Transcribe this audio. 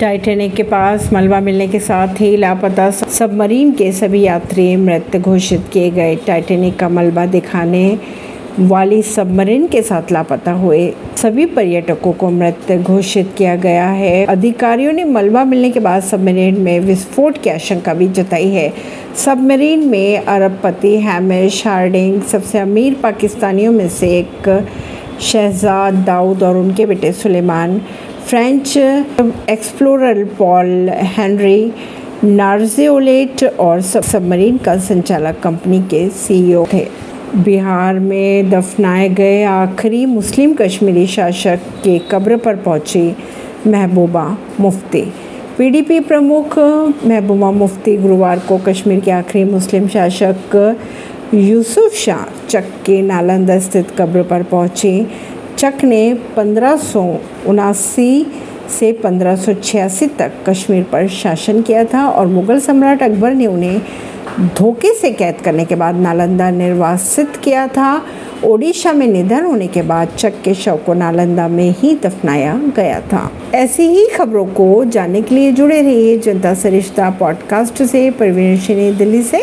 Titanic के पास मलबा मिलने के साथ ही लापता सबमरीन के सभी यात्री मृत घोषित किए गए। टाइटेनिक का मलबा दिखाने वाली सबमरीन के साथ लापता हुए सभी पर्यटकों को मृत घोषित किया गया है। अधिकारियों ने मलबा मिलने के बाद सबमरीन में विस्फोट की आशंका भी जताई है। सबमरीन में अरबपति हैमिश हार्डिंग, सबसे अमीर पाकिस्तानियों में से एक शहजाद दाऊद और उनके बेटे Suleman French explorer Paul Henri Nargeolet और सबमरीन का संचालक कंपनी के सीईओ थे। बिहार में दफनाए गए आखिरी मुस्लिम कश्मीरी शासक के कब्र पर पहुँची महबूबा मुफ्ती। पीडीपी प्रमुख महबूबा मुफ्ती गुरुवार को कश्मीर के आखिरी मुस्लिम शासक, यूसुफ शाह चक के नालंदा स्थित कब्र पर पहुँची। चक ने पंद्रह से पंद्रह तक कश्मीर पर शासन किया था और मुगल सम्राट अकबर ने उन्हें धोखे से कैद करने के बाद नालंदा निर्वासित किया था। ओडिशा में निधन होने के बाद चक के शव को नालंदा में ही दफनाया गया था। ऐसी ही खबरों को जानने के लिए जुड़े रहिए जनता सरिश्ता पॉडकास्ट से। परवीन दिल्ली से।